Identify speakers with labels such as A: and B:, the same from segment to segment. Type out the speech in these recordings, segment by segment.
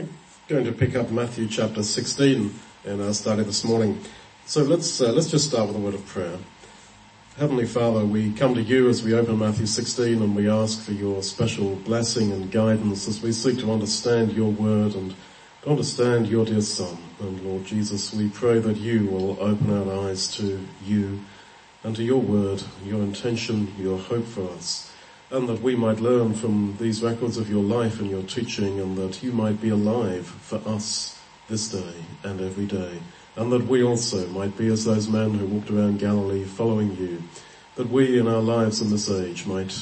A: We're going to pick up Matthew chapter 16 in our study this morning. So let's, uh, let's just start with a word of prayer. Heavenly Father, we come to you as we open Matthew 16 and we ask for your special blessing and guidance as we seek to understand your word and to understand your dear Son. And Lord Jesus, we pray that you will open our eyes to you and to your word, your intention, your hope for us, and that we might learn from these records of your life and your teaching and that you might be alive for us this day and every day and that we also might be as those men who walked around Galilee following you, that we in our lives in this age might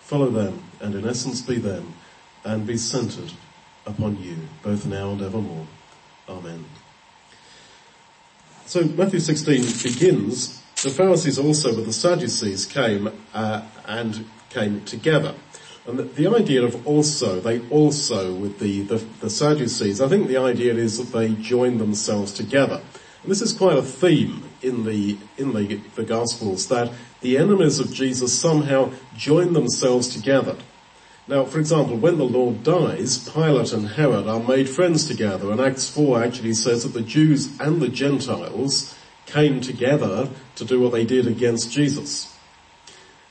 A: follow them and in essence be them and be centered upon you, both now and evermore. Amen. So Matthew 16 begins, the Pharisees also with the Sadducees came uh, and came together. And the, the, idea of also, they also with the, the, the Sadducees, I think the idea is that they join themselves together. And this is quite a theme in the, in the, the Gospels that the enemies of Jesus somehow join themselves together. Now, for example, when the Lord dies, Pilate and Herod are made friends together, and Acts 4 actually says that the Jews and the Gentiles came together to do what they did against Jesus.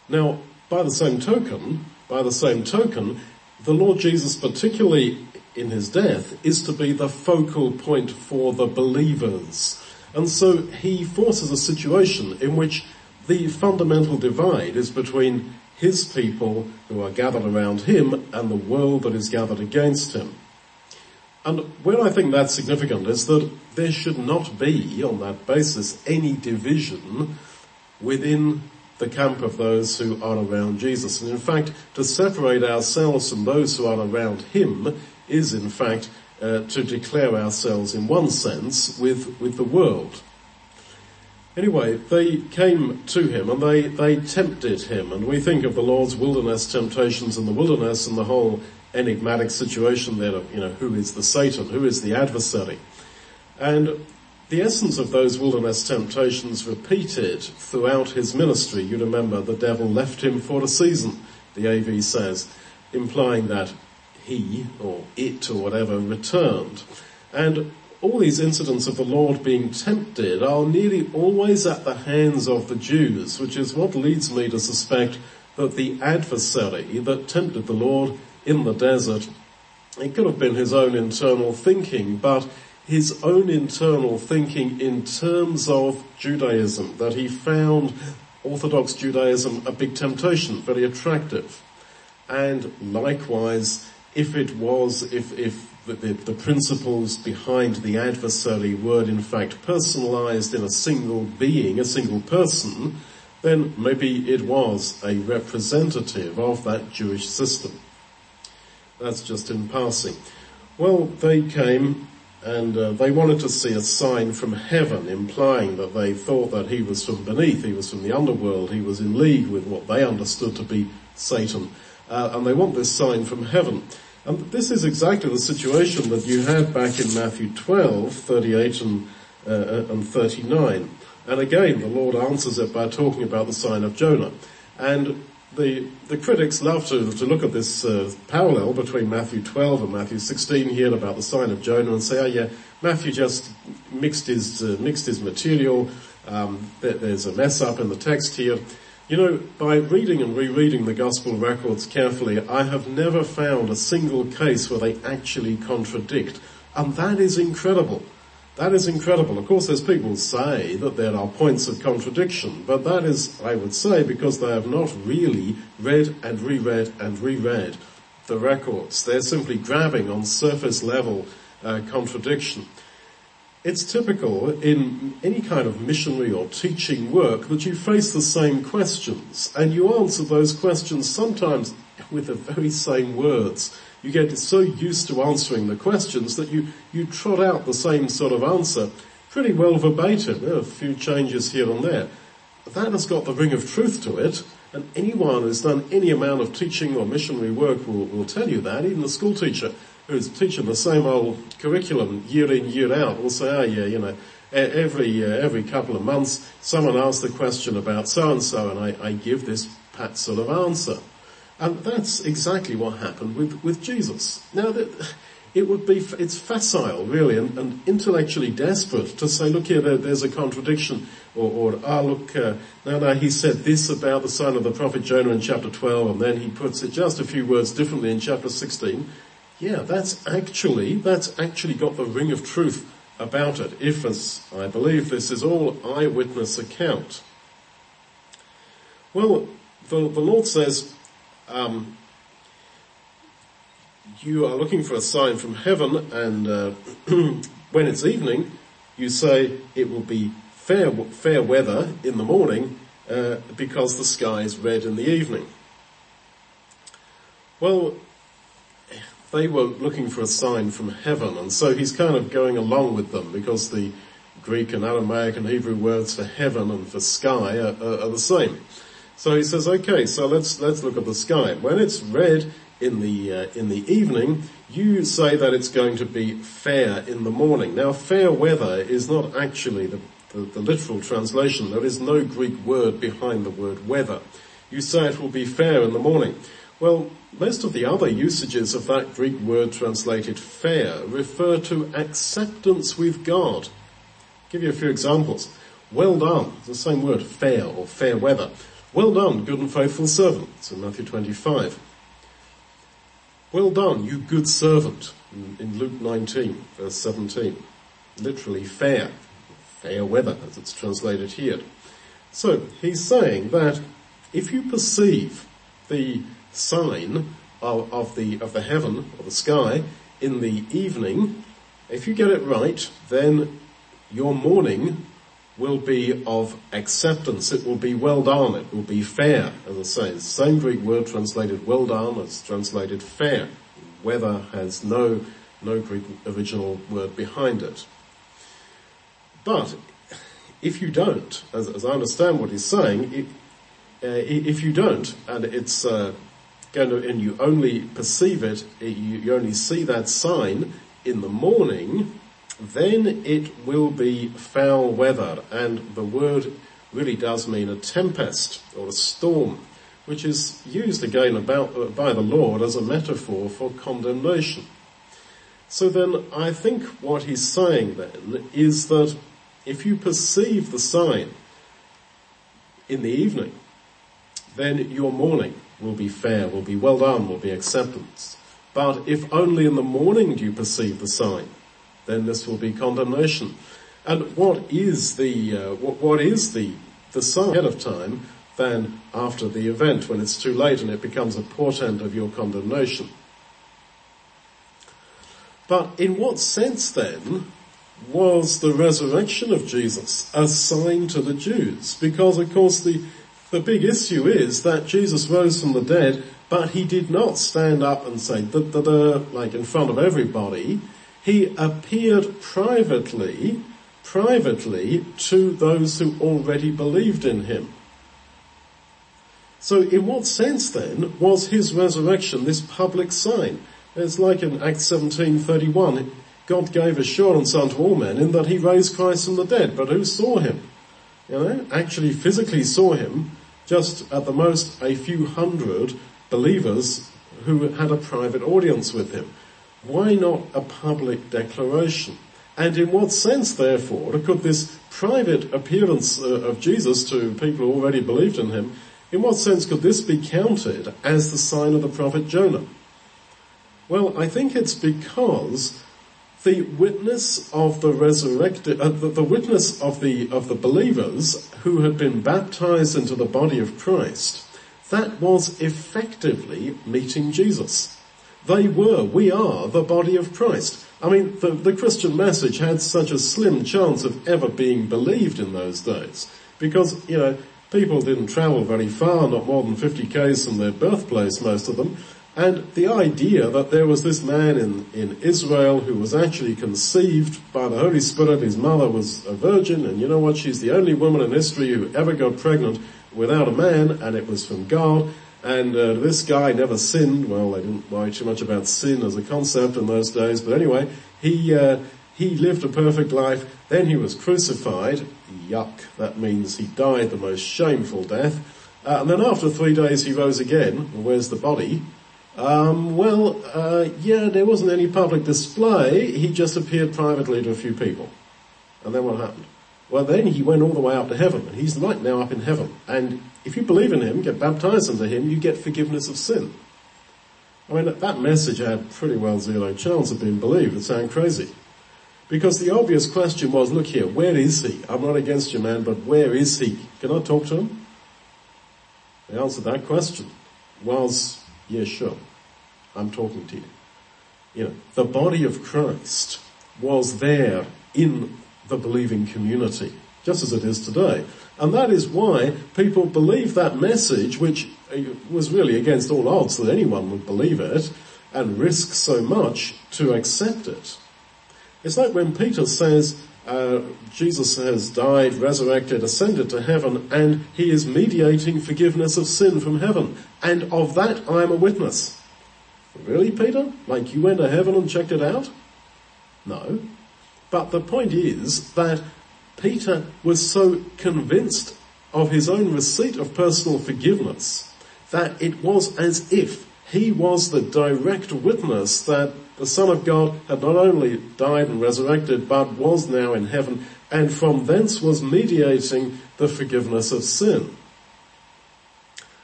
A: Now, by the same token, by the same token, the Lord Jesus, particularly in his death, is to be the focal point for the believers. And so he forces a situation in which the fundamental divide is between his people who are gathered around him and the world that is gathered against him. And where I think that's significant is that there should not be, on that basis, any division within the camp of those who are around Jesus. And in fact, to separate ourselves from those who are around him is in fact uh, to declare ourselves in one sense with, with the world. Anyway, they came to him and they, they tempted him and we think of the Lord's wilderness temptations in the wilderness and the whole enigmatic situation there of, you know, who is the Satan, who is the adversary. And the essence of those wilderness temptations repeated throughout his ministry. You remember the devil left him for a season, the AV says, implying that he or it or whatever returned. And all these incidents of the Lord being tempted are nearly always at the hands of the Jews, which is what leads me to suspect that the adversary that tempted the Lord in the desert, it could have been his own internal thinking, but his own internal thinking in terms of Judaism, that he found Orthodox Judaism a big temptation, very attractive. And likewise, if it was, if, if the, the, the, principles behind the adversary were in fact personalized in a single being, a single person, then maybe it was a representative of that Jewish system. That's just in passing. Well, they came and uh, they wanted to see a sign from heaven implying that they thought that he was from beneath, he was from the underworld, he was in league with what they understood to be Satan. Uh, and they want this sign from heaven. And this is exactly the situation that you had back in Matthew 12, 38 and, uh, and 39. And again, the Lord answers it by talking about the sign of Jonah. And the, the critics love to, to look at this uh, parallel between Matthew 12 and Matthew 16 here about the sign of Jonah and say, oh yeah, Matthew just mixed his, uh, mixed his material. Um, there, there's a mess up in the text here. You know, by reading and rereading the gospel records carefully, I have never found a single case where they actually contradict. And that is incredible. That is incredible. Of course, there's people say that there are points of contradiction, but that is, I would say, because they have not really read and reread and reread the records. They're simply grabbing on surface level uh, contradiction. It's typical in any kind of missionary or teaching work that you face the same questions and you answer those questions sometimes with the very same words. You get so used to answering the questions that you, you trot out the same sort of answer pretty well verbatim, a few changes here and there. That has got the ring of truth to it and anyone who's done any amount of teaching or missionary work will, will tell you that, even the school teacher who's teaching the same old curriculum year in, year out will say, oh yeah, you know, every, uh, every couple of months someone asks the question about so and so and I, I give this pat sort of answer. And that's exactly what happened with, with Jesus. Now, that, it would be, it's facile really and, and intellectually desperate to say, look here, there, there's a contradiction or, or ah look, uh, no, no, he said this about the son of the prophet Jonah in chapter 12 and then he puts it just a few words differently in chapter 16. Yeah, that's actually, that's actually got the ring of truth about it, if as I believe this is all eyewitness account. Well, the, the Lord says, um, you are looking for a sign from heaven and uh, when it's evening, you say it will be fair, fair weather in the morning uh, because the sky is red in the evening. Well, they were looking for a sign from heaven and so he's kind of going along with them because the Greek and Aramaic and Hebrew words for heaven and for sky are, are, are the same. So he says, okay, so let's, let's look at the sky. When it's red, in the uh, in the evening, you say that it's going to be fair in the morning. Now, fair weather is not actually the, the, the literal translation. There is no Greek word behind the word weather. You say it will be fair in the morning. Well, most of the other usages of that Greek word translated fair refer to acceptance with God. I'll give you a few examples. Well done, it's the same word, fair or fair weather. Well done, good and faithful servant. In Matthew 25. Well done, you good servant, in Luke 19, verse 17. Literally fair, fair weather, as it's translated here. So, he's saying that if you perceive the sign of, of the, of the heaven, or the sky, in the evening, if you get it right, then your morning will be of acceptance. It will be well done. It will be fair, as I say. The same Greek word translated well done as translated fair. Weather has no, no Greek original word behind it. But if you don't, as, as I understand what he's saying, if, uh, if you don't, and it's uh, going to, and you only perceive it, you, you only see that sign in the morning, then it will be foul weather. And the word really does mean a tempest or a storm, which is used again about, uh, by the Lord as a metaphor for condemnation. So then I think what he's saying then is that if you perceive the sign in the evening, then your morning will be fair, will be well done, will be acceptance. But if only in the morning do you perceive the sign, then this will be condemnation. And what is the uh, what, what is the the sign ahead of time than after the event when it's too late and it becomes a portent of your condemnation? But in what sense then was the resurrection of Jesus a sign to the Jews? Because of course the the big issue is that Jesus rose from the dead, but he did not stand up and say da da da like in front of everybody he appeared privately, privately to those who already believed in him. So in what sense then was his resurrection this public sign? It's like in Acts 17:31, God gave assurance unto all men in that he raised Christ from the dead, but who saw him? You know, actually physically saw him, just at the most a few hundred believers who had a private audience with him. Why not a public declaration? And in what sense, therefore, could this private appearance uh, of Jesus to people who already believed in him, in what sense could this be counted as the sign of the prophet Jonah? Well, I think it's because the witness of the resurrected, uh, the, the witness of the, of the believers who had been baptized into the body of Christ, that was effectively meeting Jesus. They were, we are the body of Christ. I mean, the, the Christian message had such a slim chance of ever being believed in those days. Because, you know, people didn't travel very far, not more than 50 k's from their birthplace, most of them. And the idea that there was this man in, in Israel who was actually conceived by the Holy Spirit, his mother was a virgin, and you know what, she's the only woman in history who ever got pregnant without a man, and it was from God, and uh, this guy never sinned. Well, they didn't worry too much about sin as a concept in those days, but anyway, he uh, he lived a perfect life. Then he was crucified. Yuck! That means he died the most shameful death. Uh, and then after three days he rose again. where's the body? Um, well, uh, yeah, there wasn't any public display. He just appeared privately to a few people. And then what happened? Well, then he went all the way up to heaven. He's right now up in heaven. And if you believe in him, get baptized into him, you get forgiveness of sin. I mean, that message had pretty well zero chance of being believed. It sounded crazy. Because the obvious question was, look here, where is he? I'm not against you, man, but where is he? Can I talk to him? The answer to that question was, yeah, sure. I'm talking to you. You know, the body of Christ was there in the believing community, just as it is today. And that is why people believe that message, which uh, was really against all odds that anyone would believe it, and risk so much to accept it. It's like when Peter says, uh, Jesus has died, resurrected, ascended to heaven, and he is mediating forgiveness of sin from heaven. And of that I am a witness. Really, Peter? Like you went to heaven and checked it out? No. But the point is that Peter was so convinced of his own receipt of personal forgiveness that it was as if he was the direct witness that the Son of God had not only died and resurrected, but was now in heaven, and from thence was mediating the forgiveness of sin.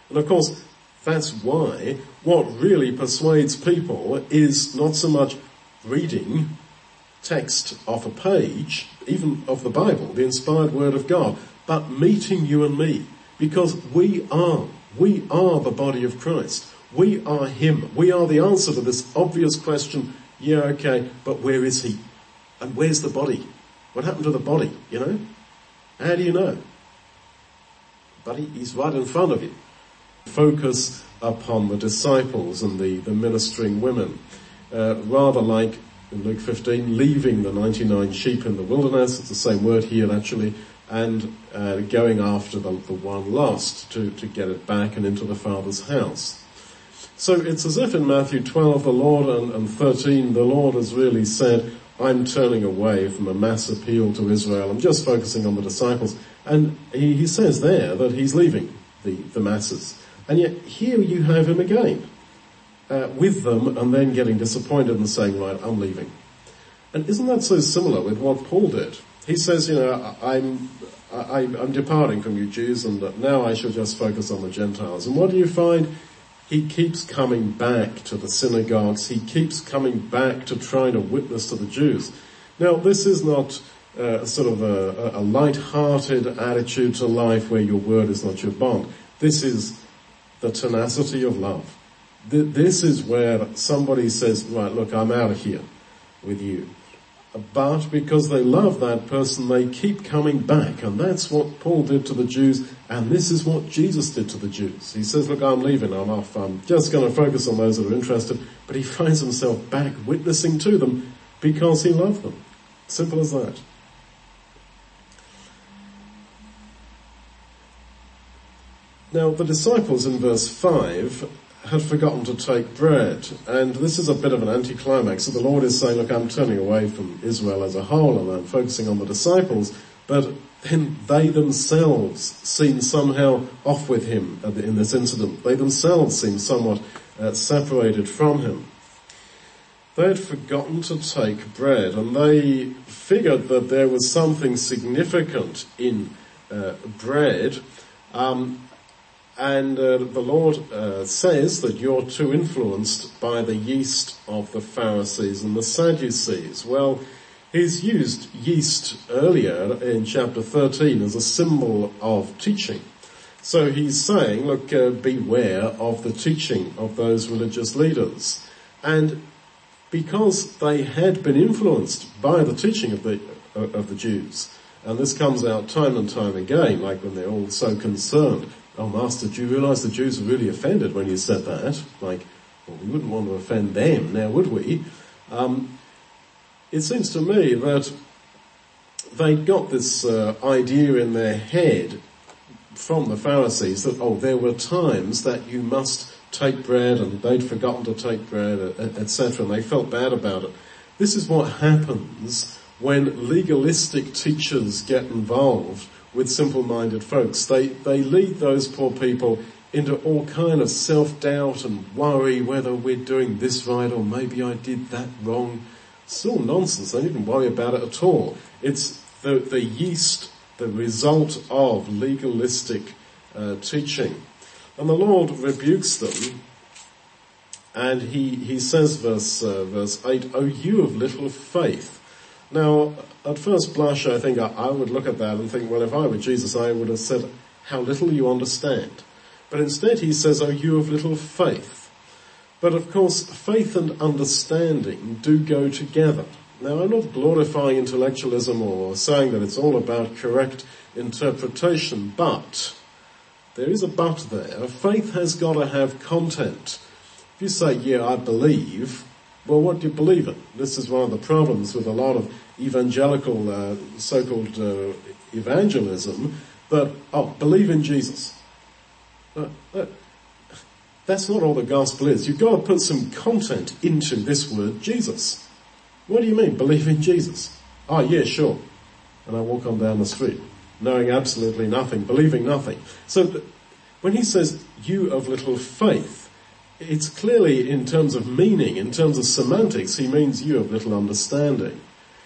A: And of course, that's why what really persuades people is not so much reading text off a page, even of the Bible, the inspired word of God, but meeting you and me. Because we are, we are the body of Christ. We are Him. We are the answer to this obvious question, yeah, okay, but where is He? And where's the body? What happened to the body, you know? How do you know? But He's right in front of you. Focus upon the disciples and the, the ministering women. Uh, rather like in Luke 15, leaving the 99 sheep in the wilderness, it's the same word here actually, and uh, going after the, the one lost to, to get it back and into the Father's house. So it's as if in Matthew 12, the Lord, and, and 13, the Lord has really said, I'm turning away from a mass appeal to Israel. I'm just focusing on the disciples. And he, he says there that he's leaving the, the masses. And yet here you have him again uh, with them and then getting disappointed and saying, right, I'm leaving. And isn't that so similar with what Paul did? He says, you know, I'm, I, am departing from you Jews and now I shall just focus on the Gentiles. And what do you find? He keeps coming back to the synagogues. He keeps coming back to trying to witness to the Jews. Now this is not uh, sort of a, a light-hearted attitude to life where your word is not your bond. This is the tenacity of love this is where somebody says, right, look, I'm out of here with you. But because they love that person, they keep coming back. And that's what Paul did to the Jews. And this is what Jesus did to the Jews. He says, look, I'm leaving. I'm off. I'm just going to focus on those that are interested. But he finds himself back witnessing to them because he loved them. Simple as that. Now the disciples in verse 5 had forgotten to take bread. And this is a bit of an anticlimax. So the Lord is saying, look, I'm turning away from Israel as a whole and I'm focusing on the disciples, but then they themselves seem somehow off with him in this incident. They themselves seem somewhat uh, separated from him. They had forgotten to take bread and they figured that there was something significant in uh, bread. Um, and uh, the Lord uh, says that you're too influenced by the yeast of the Pharisees and the Sadducees. Well, he's used yeast earlier in chapter 13 as a symbol of teaching. So he's saying, look, uh, beware of the teaching of those religious leaders. And because they had been influenced by the teaching of the, uh, of the Jews, and this comes out time and time again, like when they're all so concerned oh master, do you realize the Jews were really offended when you said that? Like, well, we wouldn't want to offend them now, would we? Um, it seems to me that they'd got this uh, idea in their head from the Pharisees that, oh, there were times that you must take bread and they'd forgotten to take bread, etc. and they felt bad about it. This is what happens when legalistic teachers get involved with simple-minded folks. They, they lead those poor people into all kind of self-doubt and worry whether we're doing this right or maybe I did that wrong. It's all nonsense. Don't even worry about it at all. It's the, the yeast, the result of legalistic uh, teaching. And the Lord rebukes them and he, he says verse, uh, verse 8, Oh you of little faith. Now, at first blush, I think I, would look at that and think, well, if I were Jesus, I would have said, how little you understand. But instead he says, oh you of little faith. But of course, faith and understanding do go together. Now I'm not glorifying intellectualism or saying that it's all about correct interpretation, but there is a but there. Faith has got to have content. If you say, yeah, I believe, well, what do you believe in? This is one of the problems with a lot of evangelical, uh, so-called uh, evangelism, that, oh, believe in Jesus. Uh, that's not all the gospel is. You've got to put some content into this word, Jesus. What do you mean, believe in Jesus? Oh yeah, sure. And I walk on down the street, knowing absolutely nothing, believing nothing. So when he says, you of little faith, it's clearly in terms of meaning, in terms of semantics, he means you of little understanding.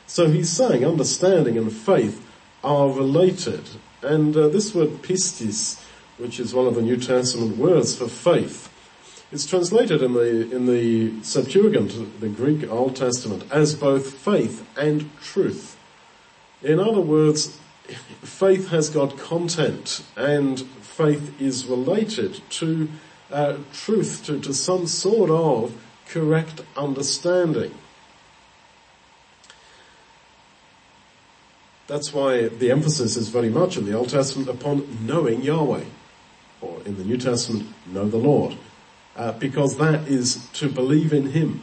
A: So he's saying understanding and faith are related. And uh, this word pistis, which is one of the New Testament words for faith, is translated in the, in the Septuagint, the Greek Old Testament, as both faith and truth. In other words, faith has got content and faith is related to uh, truth, to, to some sort of correct understanding. That's why the emphasis is very much in the Old Testament upon knowing Yahweh, or in the New Testament, know the Lord, uh, because that is to believe in Him.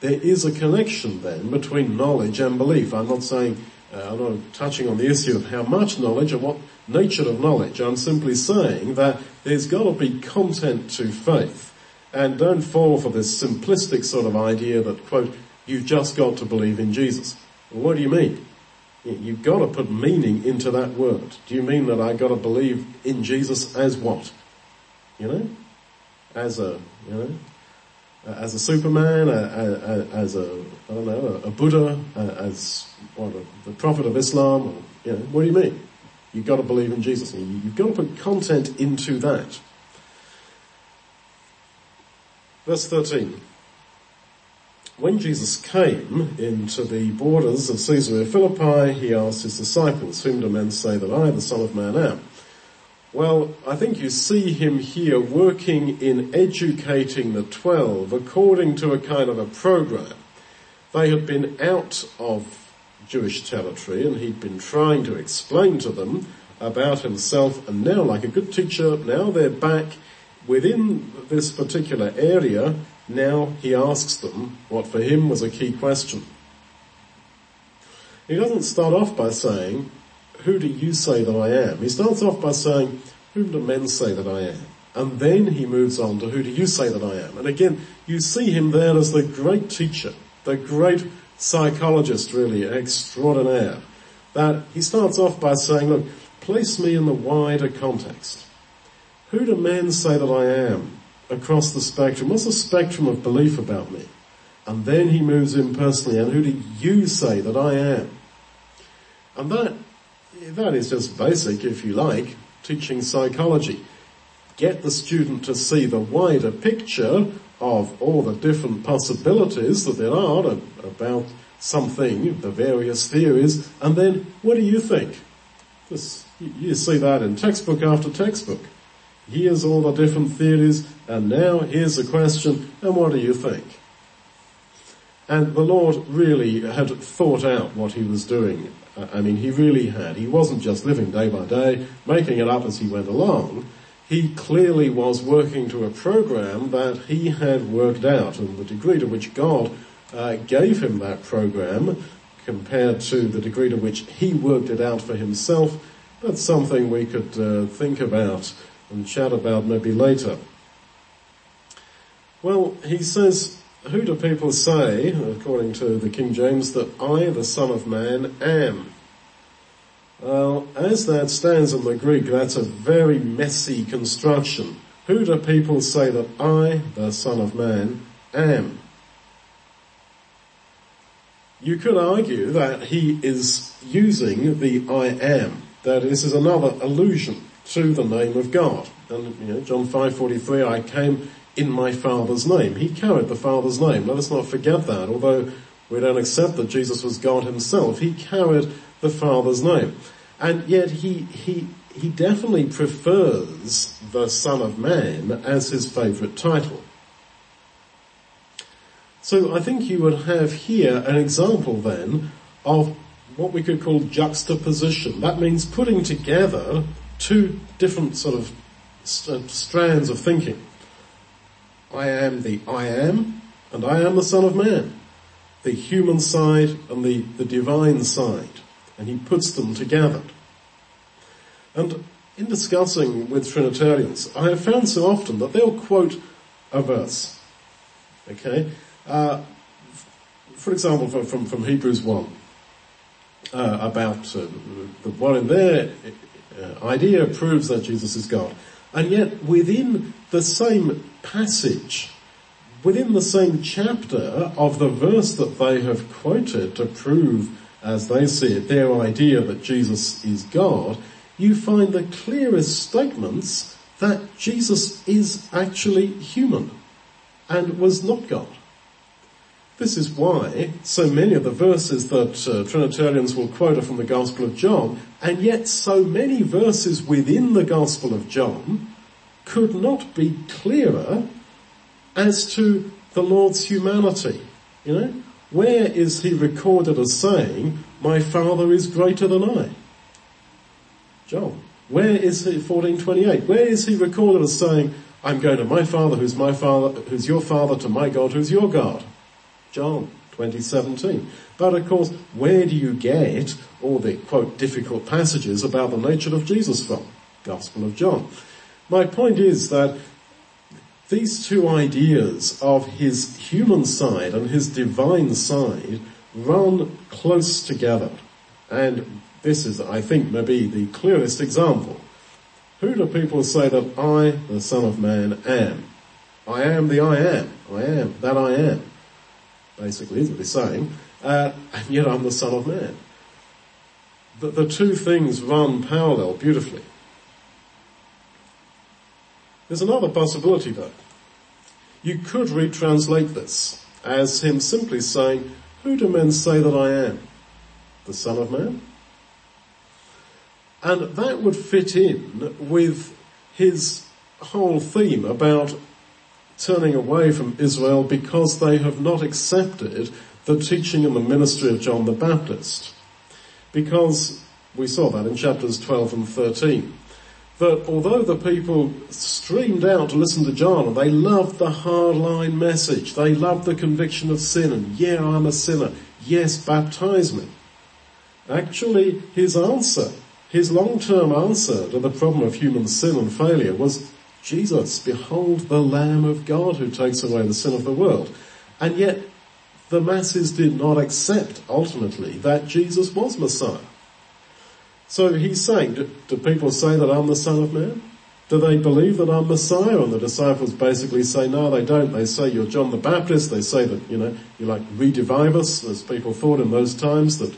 A: There is a connection then between knowledge and belief. I'm not saying, uh, I'm not touching on the issue of how much knowledge or what nature of knowledge. I'm simply saying that there's got to be content to faith. And don't fall for this simplistic sort of idea that, quote, you've just got to believe in Jesus. Well, what do you mean? You've got to put meaning into that word. Do you mean that I've got to believe in Jesus as what? You know? As a, you know, as a Superman, as a, I don't know, a Buddha, as what, the prophet of Islam, or, you know, what do you mean? You've got to believe in Jesus. You've got to put content into that. Verse 13. When Jesus came into the borders of Caesarea Philippi, he asked his disciples, whom do men say that I, the Son of Man, am? Well, I think you see him here working in educating the twelve according to a kind of a program. They had been out of Jewish territory and he'd been trying to explain to them about himself and now like a good teacher, now they're back within this particular area. Now he asks them what for him was a key question. He doesn't start off by saying, who do you say that I am? He starts off by saying, whom do men say that I am? And then he moves on to who do you say that I am? And again, you see him there as the great teacher, the great psychologist really extraordinaire, that he starts off by saying, look, place me in the wider context. Who do men say that I am across the spectrum? What's the spectrum of belief about me? And then he moves in personally, and who do you say that I am? And that, that is just basic, if you like, teaching psychology. Get the student to see the wider picture of all the different possibilities that there are about something, the various theories, and then what do you think? This, you see that in textbook after textbook. Here's all the different theories, and now here's the question, and what do you think? And the Lord really had thought out what he was doing. I mean, he really had. He wasn't just living day by day, making it up as he went along he clearly was working to a program that he had worked out and the degree to which God uh, gave him that program compared to the degree to which he worked it out for himself, that's something we could uh, think about and chat about maybe later. Well, he says, who do people say, according to the King James, that I, the Son of Man, am? Well, as that stands in the Greek, that's a very messy construction. Who do people say that I, the Son of Man, am? You could argue that he is using the I am, that this is another allusion to the name of God. And you know, John 5.43, I came in my Father's name. He carried the Father's name. Let us not forget that. Although we don't accept that Jesus was God himself, he carried the Father's name. And yet he, he, he definitely prefers the Son of Man as his favorite title. So I think you would have here an example then of what we could call juxtaposition. That means putting together two different sort of st- uh, strands of thinking. I am the I am, and I am the Son of Man. The human side and the, the divine side. And he puts them together. And in discussing with Trinitarians, I have found so often that they'll quote a verse. Okay? Uh, for example, from, from, Hebrews 1, uh, about uh, the one in their uh, idea proves that Jesus is God. And yet within the same passage, within the same chapter of the verse that they have quoted to prove, as they see it, their idea that Jesus is God, you find the clearest statements that Jesus is actually human and was not God. This is why so many of the verses that uh, Trinitarians will quote are from the Gospel of John, and yet so many verses within the Gospel of John could not be clearer as to the Lord's humanity. You know, where is he recorded as saying, my Father is greater than I? John. Where is he, 1428, where is he recorded as saying, I'm going to my Father who's my Father, who's your Father, to my God who's your God? John 2017. But of course, where do you get all the quote difficult passages about the nature of Jesus from? Gospel of John. My point is that these two ideas of his human side and his divine side run close together. And this is, I think, maybe the clearest example. Who do people say that I, the Son of Man, am? I am the I am. I am that I am. Basically, is what he's saying. Uh, and yet I'm the Son of Man. The, the two things run parallel beautifully. There's another possibility though. You could retranslate this as him simply saying, who do men say that I am? The Son of Man? And that would fit in with his whole theme about turning away from Israel because they have not accepted the teaching and the ministry of John the Baptist. Because we saw that in chapters 12 and 13. That although the people streamed out to listen to John they loved the hardline message, they loved the conviction of sin and yeah, I'm a sinner. Yes, baptize me. Actually, his answer his long-term answer to the problem of human sin and failure was, Jesus, behold the Lamb of God who takes away the sin of the world. And yet, the masses did not accept, ultimately, that Jesus was Messiah. So he's saying, do, do people say that I'm the Son of Man? Do they believe that I'm Messiah? And the disciples basically say, no, they don't. They say you're John the Baptist. They say that, you know, you're like redivivus, as people thought in those times, that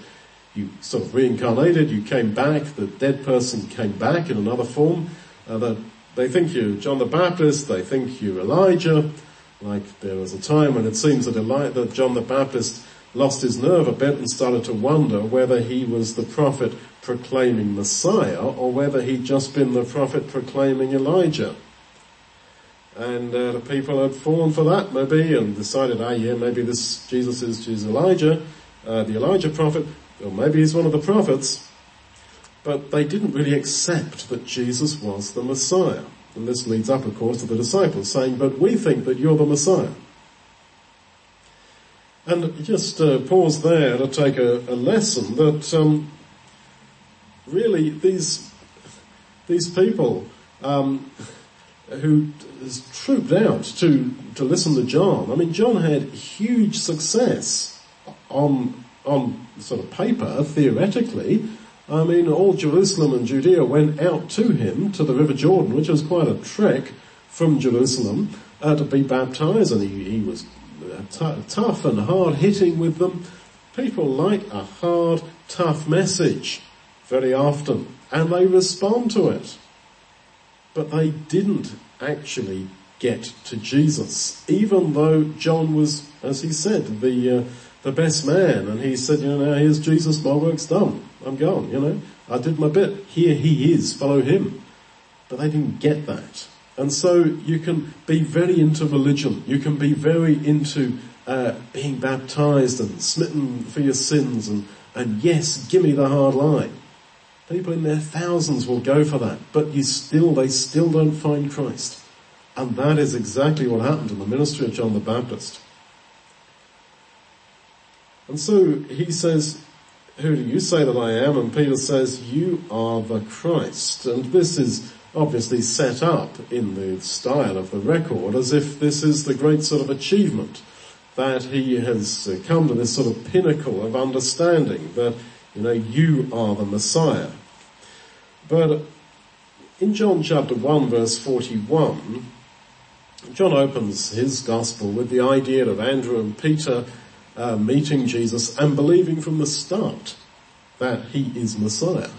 A: you sort of reincarnated, you came back, the dead person came back in another form, uh, that they think you're John the Baptist, they think you're Elijah, like there was a time when it seems that, Eli- that John the Baptist lost his nerve a bit and started to wonder whether he was the prophet proclaiming Messiah or whether he'd just been the prophet proclaiming Elijah. And uh, the people had fallen for that maybe and decided, ah yeah, maybe this Jesus is, is Elijah, uh, the Elijah prophet, or maybe he's one of the prophets, but they didn't really accept that Jesus was the Messiah. And this leads up, of course, to the disciples saying, but we think that you're the Messiah. And just uh, pause there to take a, a lesson that um, really these these people um, who trooped out to to listen to John. I mean, John had huge success on on sort of paper, theoretically, I mean, all Jerusalem and Judea went out to him, to the River Jordan, which was quite a trek from Jerusalem uh, to be baptized and he, he was t- tough and hard hitting with them. People like a hard, tough message very often and they respond to it. But they didn't actually get to Jesus, even though John was, as he said, the uh, the best man, and he said, you know, now here's Jesus, my work's done, I'm gone, you know, I did my bit, here he is, follow him. But they didn't get that. And so you can be very into religion, you can be very into uh, being baptized and smitten for your sins and, and yes, give me the hard line. People in their thousands will go for that, but you still, they still don't find Christ. And that is exactly what happened in the ministry of John the Baptist. And so he says, who do you say that I am? And Peter says, you are the Christ. And this is obviously set up in the style of the record as if this is the great sort of achievement that he has come to this sort of pinnacle of understanding that, you know, you are the Messiah. But in John chapter 1 verse 41, John opens his gospel with the idea of Andrew and Peter uh, meeting Jesus and believing from the start that he is Messiah.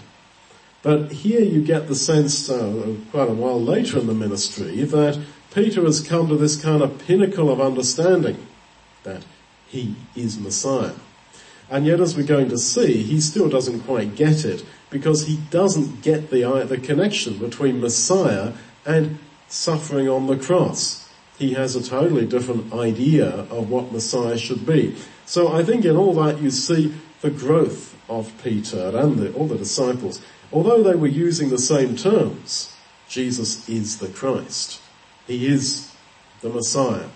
A: But here you get the sense, uh, quite a while later in the ministry, that Peter has come to this kind of pinnacle of understanding that he is Messiah. And yet as we're going to see, he still doesn't quite get it because he doesn't get the, uh, the connection between Messiah and suffering on the cross he has a totally different idea of what Messiah should be. So I think in all that you see the growth of Peter and the, all the disciples. Although they were using the same terms, Jesus is the Christ. He is the Messiah.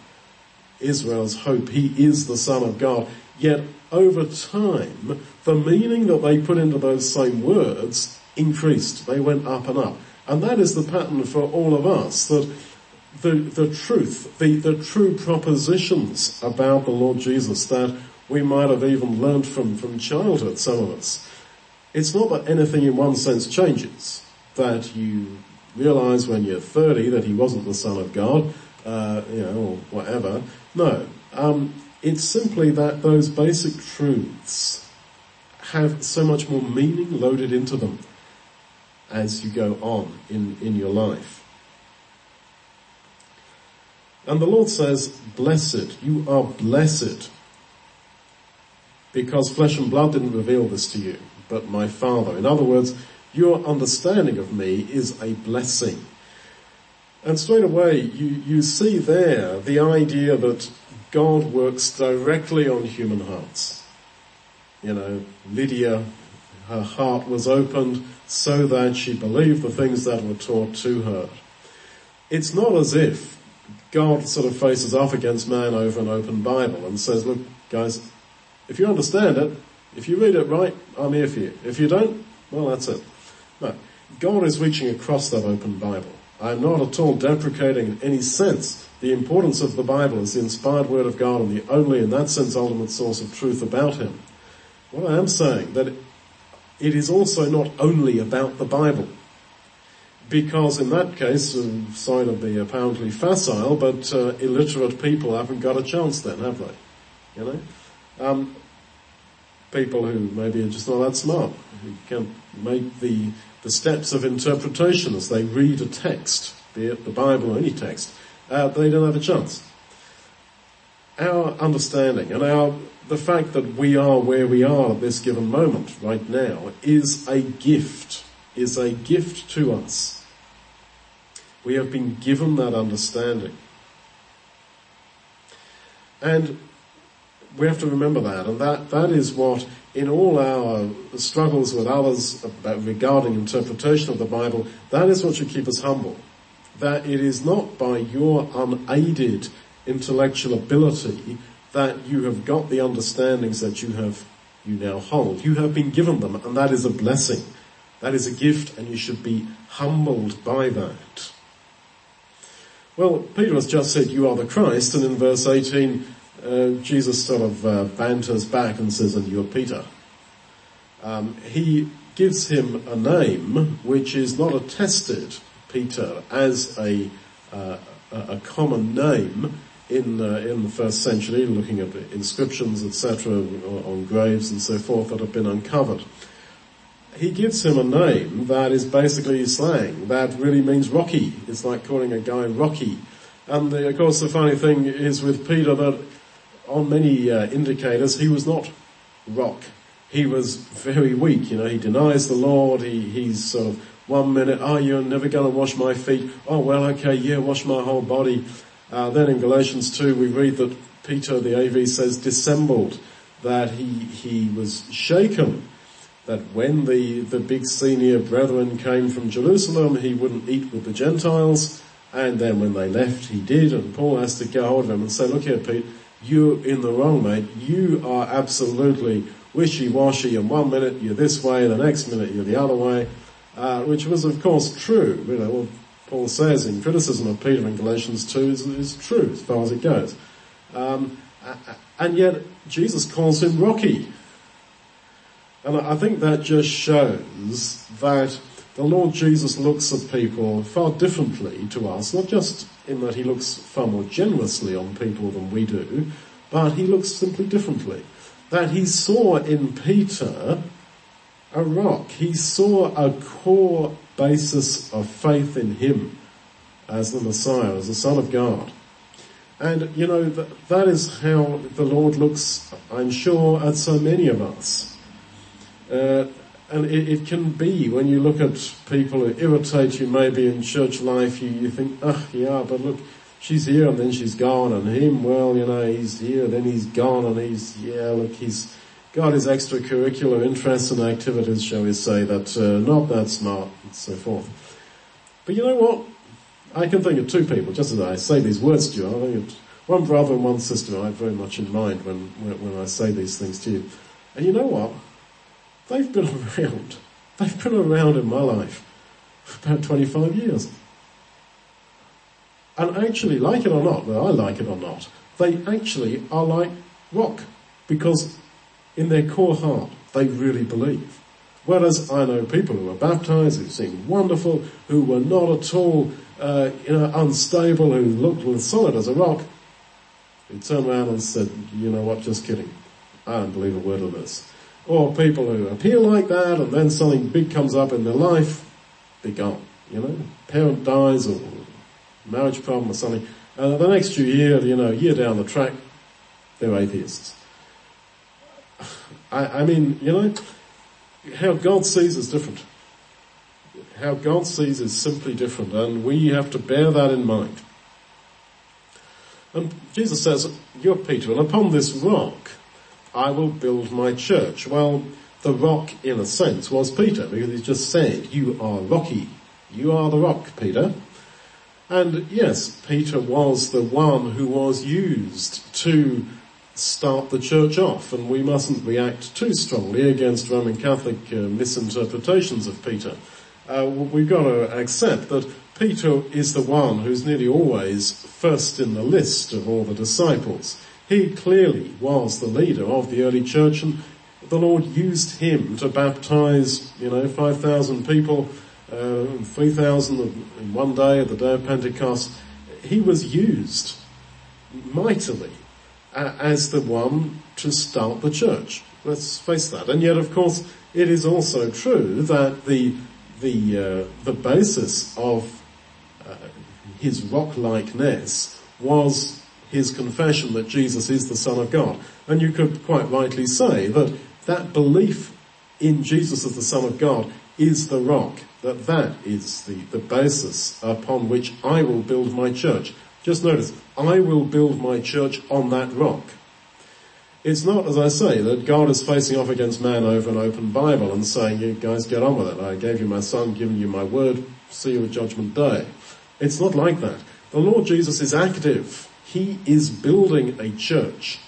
A: Israel's hope. He is the Son of God. Yet over time, the meaning that they put into those same words increased. They went up and up. And that is the pattern for all of us, that the, the truth, the, the true propositions about the Lord Jesus that we might have even learnt from, from childhood, some of us. It's not that anything in one sense changes, that you realize when you're 30 that he wasn't the son of God, uh, you know, or whatever. No. Um, it's simply that those basic truths have so much more meaning loaded into them as you go on in, in your life. And the Lord says, blessed, you are blessed because flesh and blood didn't reveal this to you, but my Father. In other words, your understanding of me is a blessing. And straight away, you, you see there the idea that God works directly on human hearts. You know, Lydia, her heart was opened so that she believed the things that were taught to her. It's not as if God sort of faces off against man over an open Bible and says, look guys, if you understand it, if you read it right, I'm here for you. If you don't, well that's it. No. God is reaching across that open Bible. I'm not at all deprecating in any sense the importance of the Bible as the inspired word of God and the only, in that sense, ultimate source of truth about Him. What I am saying, that it is also not only about the Bible because in that case, uh, sorry to be apparently facile, but uh, illiterate people haven't got a chance then, have they? You know? Um, people who maybe are just not that smart, who can't make the, the steps of interpretation as they read a text, be it the Bible or any text, uh, they don't have a chance. Our understanding and our, the fact that we are where we are at this given moment right now is a gift is a gift to us. We have been given that understanding. And we have to remember that, and that, that is what, in all our struggles with others regarding interpretation of the Bible, that is what should keep us humble. That it is not by your unaided intellectual ability that you have got the understandings that you have, you now hold. You have been given them, and that is a blessing. That is a gift and you should be humbled by that. Well, Peter has just said you are the Christ and in verse 18 uh, Jesus sort of uh, banters back and says, and you're Peter. Um, he gives him a name which is not attested, Peter, as a, uh, a, common name in uh, in the first century, looking at inscriptions, etc., on graves and so forth that have been uncovered. He gives him a name that is basically slang. That really means rocky. It's like calling a guy rocky. And the, of course, the funny thing is with Peter that on many uh, indicators he was not rock. He was very weak. You know, he denies the Lord. He, he's sort of one minute, oh, you're never going to wash my feet. Oh, well, okay, yeah, wash my whole body. Uh, then in Galatians 2 we read that Peter, the AV says, dissembled, that he, he was shaken, that when the, the big senior brethren came from Jerusalem, he wouldn't eat with the Gentiles, and then when they left, he did, and Paul has to go hold of him and say, look here, Pete, you're in the wrong, mate. You are absolutely wishy-washy, and one minute you're this way, the next minute you're the other way, uh, which was of course true. You know, well, Paul says in criticism of Peter in Galatians 2 is, is true as far as it goes. Um, and yet Jesus calls him Rocky. And I think that just shows that the Lord Jesus looks at people far differently to us, not just in that he looks far more generously on people than we do, but he looks simply differently. That he saw in Peter a rock. He saw a core basis of faith in him as the Messiah, as the Son of God. And, you know, that, that is how the Lord looks, I'm sure, at so many of us. Uh, and it, it, can be when you look at people who irritate you maybe in church life, you, you think, oh yeah, but look, she's here and then she's gone and him, well, you know, he's here, then he's gone and he's, yeah, look, he's got his extracurricular interests and activities, shall we say, that uh, not that smart and so forth. But you know what? I can think of two people, just as I say these words to you, I think of one brother and one sister I have very much in mind when, when, when I say these things to you. And you know what? They've been around. They've been around in my life for about 25 years. And actually, like it or not, whether I like it or not, they actually are like rock because in their core heart, they really believe. Whereas I know people who were baptized, who seemed wonderful, who were not at all, uh, you know, unstable, who looked as solid as a rock, who turned around and said, you know what, just kidding. I don't believe a word of this. Or people who appear like that and then something big comes up in their life, they're gone. You know, parent dies or marriage problem or something. Uh, the next year, you know, year down the track, they're atheists. I, I mean, you know, how God sees is different. How God sees is simply different and we have to bear that in mind. And Jesus says, you're Peter and upon this rock I will build my church. Well, the rock in a sense was Peter because he just said, you are rocky. You are the rock, Peter. And yes, Peter was the one who was used to start the church off and we mustn't react too strongly against Roman Catholic uh, misinterpretations of Peter. Uh, we've got to accept that Peter is the one who's nearly always first in the list of all the disciples. He clearly was the leader of the early church and the Lord used him to baptize, you know, 5,000 people, uh, 3,000 in one day at the day of Pentecost. He was used mightily as the one to start the church. Let's face that. And yet, of course, it is also true that the the uh, the basis of uh, his rock-likeness was his confession that Jesus is the Son of God. And you could quite rightly say that that belief in Jesus as the Son of God is the rock, that that is the, the basis upon which I will build my church. Just notice, I will build my church on that rock. It's not, as I say, that God is facing off against man over an open Bible and saying, you guys get on with it. I gave you my son, given you my word, see you at judgment day. It's not like that. The Lord Jesus is active. He is building a church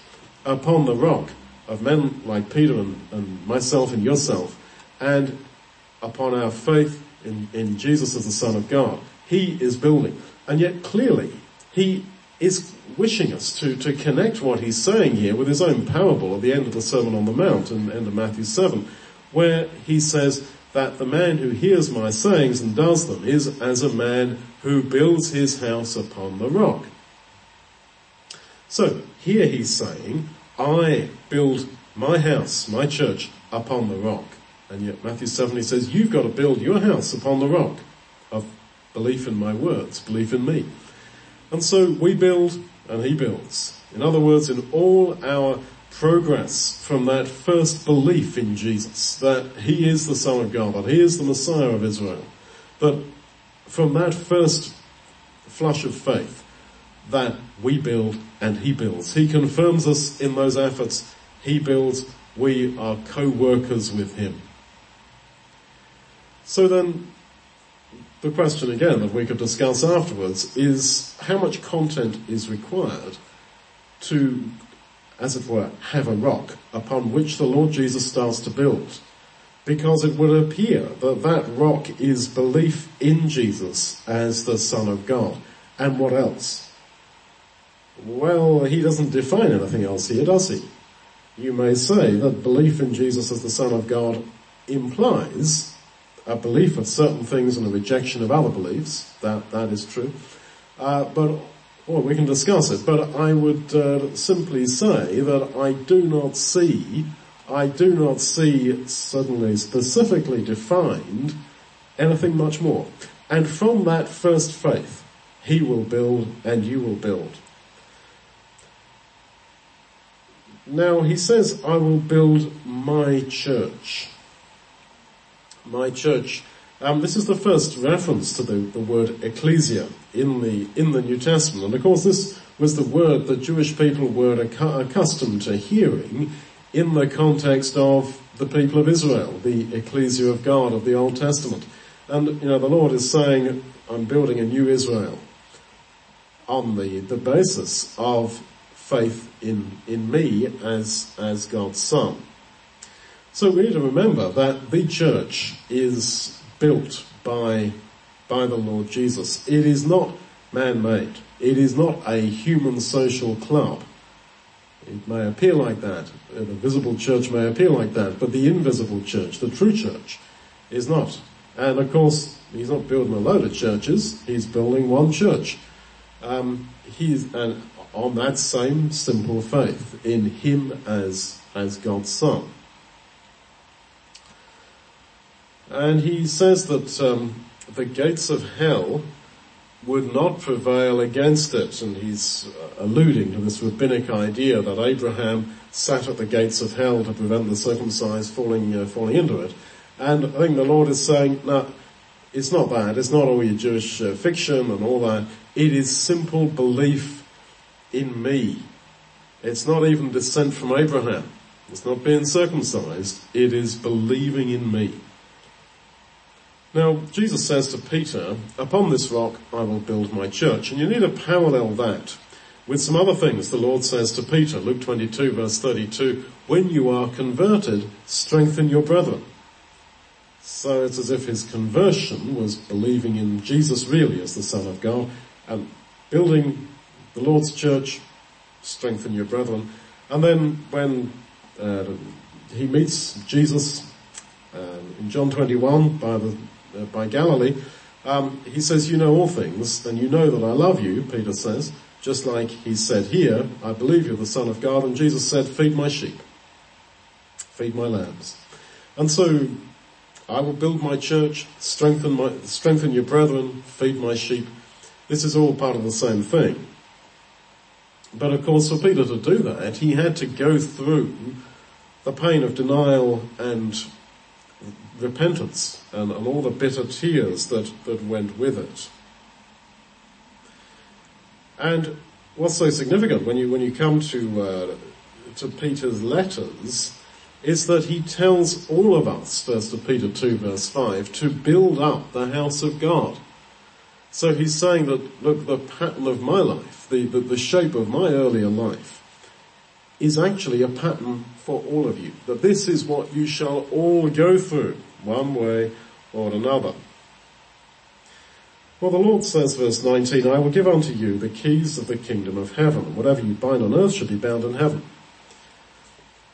A: upon the rock of men like Peter and, and myself and yourself and upon our faith in, in Jesus as the Son of God. He is building. And yet clearly he is wishing us to, to connect what he's saying here with his own parable at the end of the Sermon on the Mount and end of Matthew 7, where he says that the man who hears my sayings and does them is as a man who builds his house upon the rock. So here he's saying, I build my house, my church, upon the rock. And yet Matthew 7 he says, you've got to build your house upon the rock of belief in my words, belief in me. And so we build and he builds. In other words, in all our progress from that first belief in Jesus, that he is the Son of God, that he is the Messiah of Israel, that from that first flush of faith, that we build and he builds. He confirms us in those efforts. He builds. We are co-workers with him. So then, the question again that we could discuss afterwards is how much content is required to, as it were, have a rock upon which the Lord Jesus starts to build. Because it would appear that that rock is belief in Jesus as the Son of God. And what else? Well, he doesn't define anything else here, does he? You may say that belief in Jesus as the Son of God implies a belief of certain things and a rejection of other beliefs. That, that is true. Uh, but, well, we can discuss it, but I would uh, simply say that I do not see, I do not see suddenly specifically defined anything much more. And from that first faith, he will build and you will build. Now he says, I will build my church my church. Um, this is the first reference to the, the word ecclesia in the in the New Testament, and of course this was the word that Jewish people were accustomed to hearing in the context of the people of Israel, the ecclesia of God of the Old Testament. And you know the Lord is saying, "I'm building a new Israel on the the basis of faith in in me as as God's Son." So we need to remember that the church is built by, by the Lord Jesus. It is not man-made. It is not a human social club. It may appear like that. The visible church may appear like that, but the invisible church, the true church, is not. And of course, he's not building a load of churches. He's building one church. Um, he's and on that same simple faith in him as as God's son. And he says that um, the gates of hell would not prevail against it. And he's uh, alluding to this rabbinic idea that Abraham sat at the gates of hell to prevent the circumcised falling, uh, falling into it. And I think the Lord is saying, no, it's not that. It's not all your Jewish uh, fiction and all that. It is simple belief in me. It's not even descent from Abraham. It's not being circumcised. It is believing in me. Now, Jesus says to Peter, upon this rock I will build my church. And you need to parallel that with some other things the Lord says to Peter, Luke 22 verse 32, when you are converted, strengthen your brethren. So it's as if his conversion was believing in Jesus really as the Son of God and building the Lord's church, strengthen your brethren. And then when uh, he meets Jesus um, in John 21 by the uh, by Galilee, um, he says, you know all things, and you know that I love you, Peter says, just like he said here, I believe you're the son of God, and Jesus said, feed my sheep, feed my lambs. And so, I will build my church, strengthen my, strengthen your brethren, feed my sheep. This is all part of the same thing. But of course for Peter to do that, he had to go through the pain of denial and repentance and, and all the bitter tears that, that went with it. And what's so significant when you, when you come to, uh, to Peter's letters is that he tells all of us, first Peter 2 verse 5, to build up the house of God. So he's saying that, look, the pattern of my life, the, the, the shape of my earlier life, is actually a pattern for all of you. That this is what you shall all go through, one way or another. Well, the Lord says, verse 19, I will give unto you the keys of the kingdom of heaven. Whatever you bind on earth shall be bound in heaven.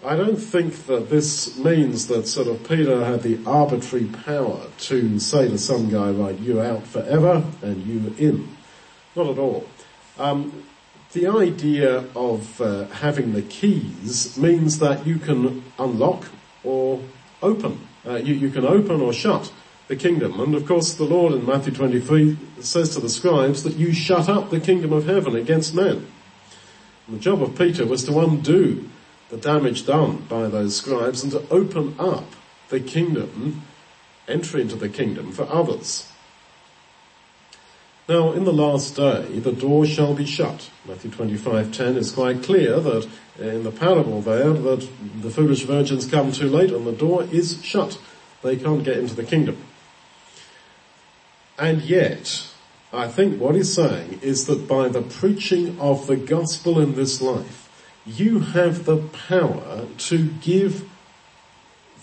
A: I don't think that this means that sort of Peter had the arbitrary power to say to some guy, right, you out forever and you in. Not at all. Um, the idea of uh, having the keys means that you can unlock or open. Uh, you, you can open or shut the kingdom. And of course the Lord in Matthew 23 says to the scribes that you shut up the kingdom of heaven against men. And the job of Peter was to undo the damage done by those scribes and to open up the kingdom, entry into the kingdom for others. Now, in the last day, the door shall be shut. Matthew 25:10 is quite clear that eh, in the parable there, that the foolish virgins come too late and the door is shut. They can't get into the kingdom. And yet, I think what he's saying is that by the preaching of the gospel in this life, you have the power to give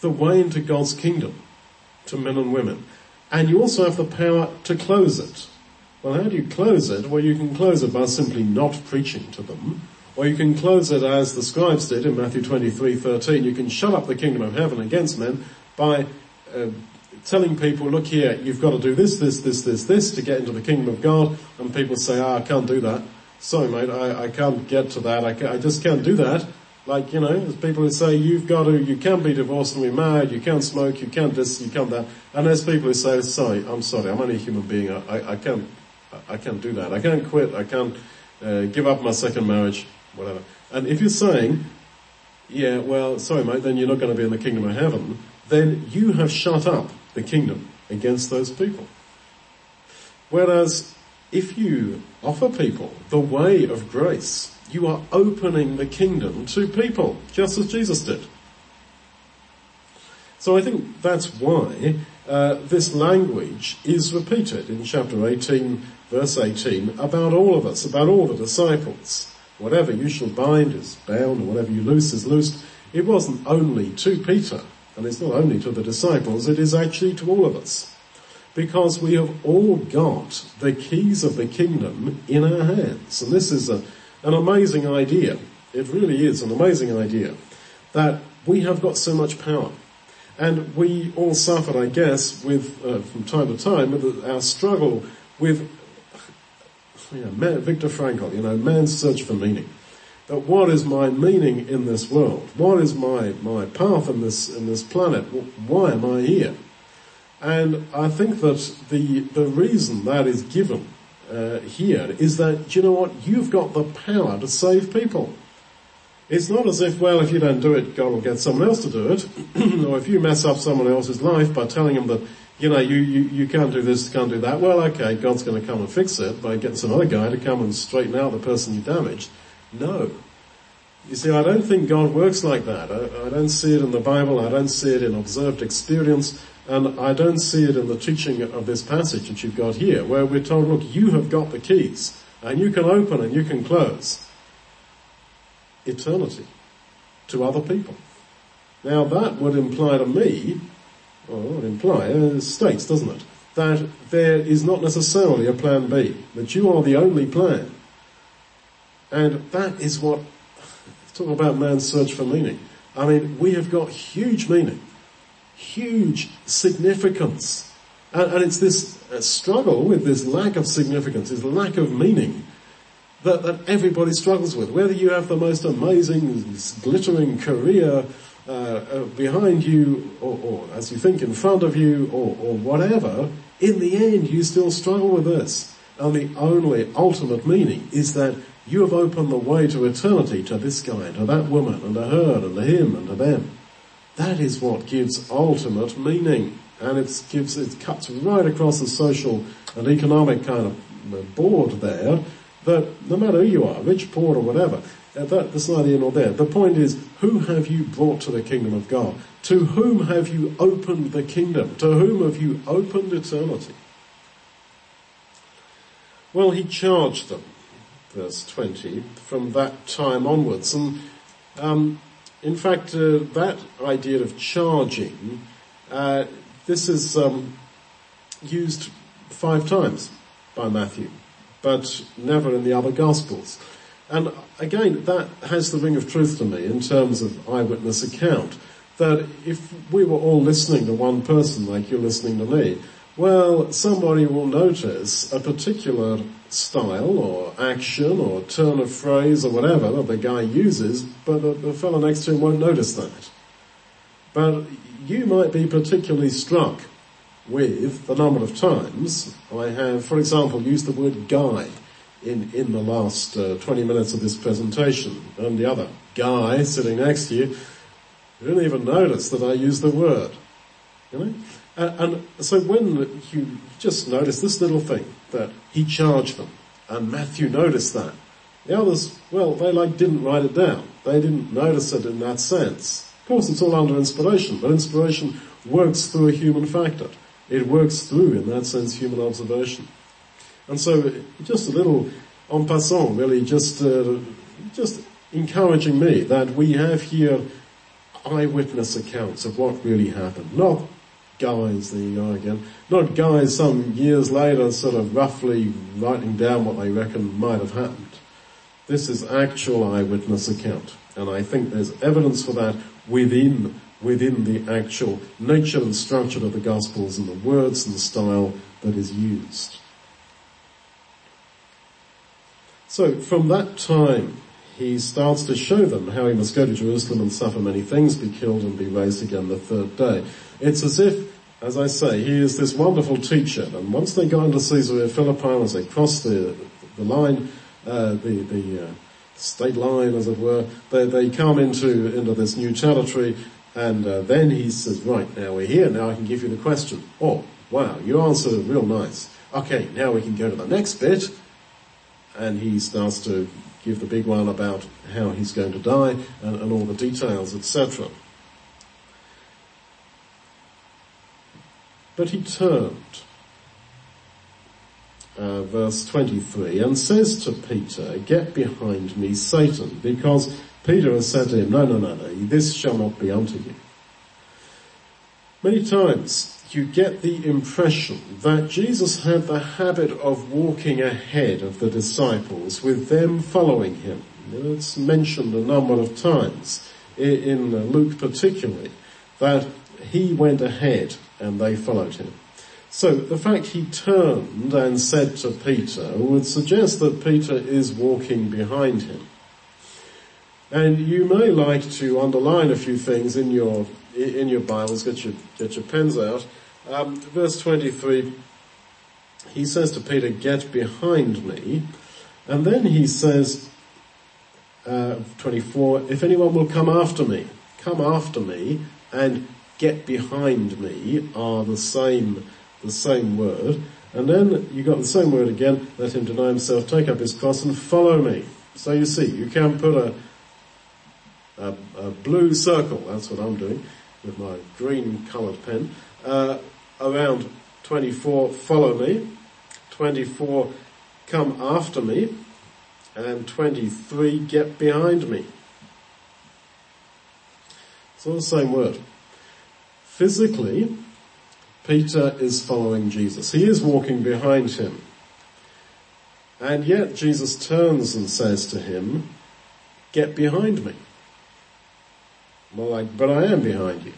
A: the way into God's kingdom to men and women. And you also have the power to close it. Well, how do you close it? Well, you can close it by simply not preaching to them. Or you can close it as the scribes did in Matthew 23, 13. You can shut up the kingdom of heaven against men by uh, telling people, look here, you've got to do this, this, this, this, this to get into the kingdom of God. And people say, ah, I can't do that. Sorry mate, I, I can't get to that. I, I just can't do that. Like, you know, there's people who say you've got to, you can't be divorced and be married, you can't smoke, you can't this, you can't that. And there's people who say, sorry, I'm sorry, I'm only a human being, I, I, I can't, I can't do that. I can't quit, I can't uh, give up my second marriage, whatever. And if you're saying, yeah, well, sorry mate, then you're not going to be in the kingdom of heaven, then you have shut up the kingdom against those people. Whereas if you offer people the way of grace, you are opening the kingdom to people, just as Jesus did. So I think that's why uh, this language is repeated in chapter 18, verse 18, about all of us, about all the disciples. Whatever you shall bind is bound, whatever you loose is loosed. It wasn't only to Peter, and it's not only to the disciples, it is actually to all of us because we have all got the keys of the kingdom in our hands. And this is a, an amazing idea. It really is an amazing idea that we have got so much power. And we all suffer, I guess, with, uh, from time to time, with our struggle with you know, Viktor Frankl, you know, man's search for meaning. That what is my meaning in this world? What is my, my path in this, in this planet? Why am I here? And I think that the, the reason that is given uh, here is that, you know what, you've got the power to save people. It's not as if, well, if you don't do it, God will get someone else to do it. or if you mess up someone else's life by telling them that, you know, you, you, you can't do this, you can't do that, well, okay, God's going to come and fix it by getting some other guy to come and straighten out the person you damaged. No. You see, I don't think God works like that. I, I don't see it in the Bible. I don't see it in observed experience. And I don't see it in the teaching of this passage that you've got here, where we're told, look, you have got the keys, and you can open and you can close eternity to other people. Now that would imply to me, or imply, uh, states, doesn't it, that there is not necessarily a plan B, that you are the only plan. And that is what, talk about man's search for meaning. I mean, we have got huge meaning huge significance. And, and it's this uh, struggle with this lack of significance, this lack of meaning that, that everybody struggles with. Whether you have the most amazing, glittering career uh, uh, behind you, or, or, as you think in front of you, or, or whatever, in the end you still struggle with this. And the only ultimate meaning is that you have opened the way to eternity to this guy, to that woman, and to her, and to him, and to them. That is what gives ultimate meaning. And it gives, it cuts right across the social and economic kind of board there that no matter who you are, rich, poor or whatever, uh, that, that's neither here nor there. The point is, who have you brought to the kingdom of God? To whom have you opened the kingdom? To whom have you opened eternity? Well, he charged them, verse 20, from that time onwards. And um, in fact, uh, that idea of charging, uh, this is um, used five times by Matthew, but never in the other Gospels. And again, that has the ring of truth to me in terms of eyewitness account. That if we were all listening to one person like you're listening to me, well, somebody will notice a particular style or action or turn of phrase or whatever that the guy uses, but the, the fellow next to him won't notice that. But you might be particularly struck with the number of times I have, for example, used the word guy in, in the last uh, 20 minutes of this presentation. And the other guy sitting next to you didn't even notice that I used the word. You know? And, and so when you just notice this little thing, that he charged them, and Matthew noticed that, the others, well, they like didn't write it down. They didn't notice it in that sense. Of course, it's all under inspiration, but inspiration works through a human factor. It works through, in that sense, human observation. And so, just a little en passant, really, just uh, just encouraging me that we have here eyewitness accounts of what really happened, not guys, there you go again, not guys some years later sort of roughly writing down what they reckon might have happened. This is actual eyewitness account, and I think there's evidence for that within within the actual nature and structure of the Gospels and the words and the style that is used. So from that time, he starts to show them how he must go to Jerusalem and suffer many things, be killed and be raised again the third day. It's as if, as I say, he is this wonderful teacher, and once they go into Caesarea Philippi, as they cross the, the line, uh, the, the uh, state line as it were, they, they come into, into this new territory, and uh, then he says, right, now we're here, now I can give you the question. Oh, wow, you answered real nice. Okay, now we can go to the next bit, and he starts to give the big one about how he's going to die and, and all the details, etc. But he turned, uh, verse 23, and says to Peter, get behind me, Satan, because Peter has said to him, no, no, no, no, this shall not be unto you. Many times you get the impression that Jesus had the habit of walking ahead of the disciples with them following him. It's mentioned a number of times in Luke particularly that he went ahead and they followed him. So the fact he turned and said to Peter would suggest that Peter is walking behind him. And you may like to underline a few things in your in your Bibles, get your, get your pens out. Um, verse 23, he says to Peter, get behind me. And then he says, uh, 24, if anyone will come after me, come after me and get behind me are the same, the same word. And then you got the same word again, let him deny himself, take up his cross and follow me. So you see, you can put a, a, a blue circle, that's what I'm doing, with my green coloured pen, uh, around 24, follow me, 24, come after me, and 23, get behind me. It's all the same word. Physically, Peter is following Jesus. He is walking behind him. And yet Jesus turns and says to him, get behind me. Well, like, but I am behind you.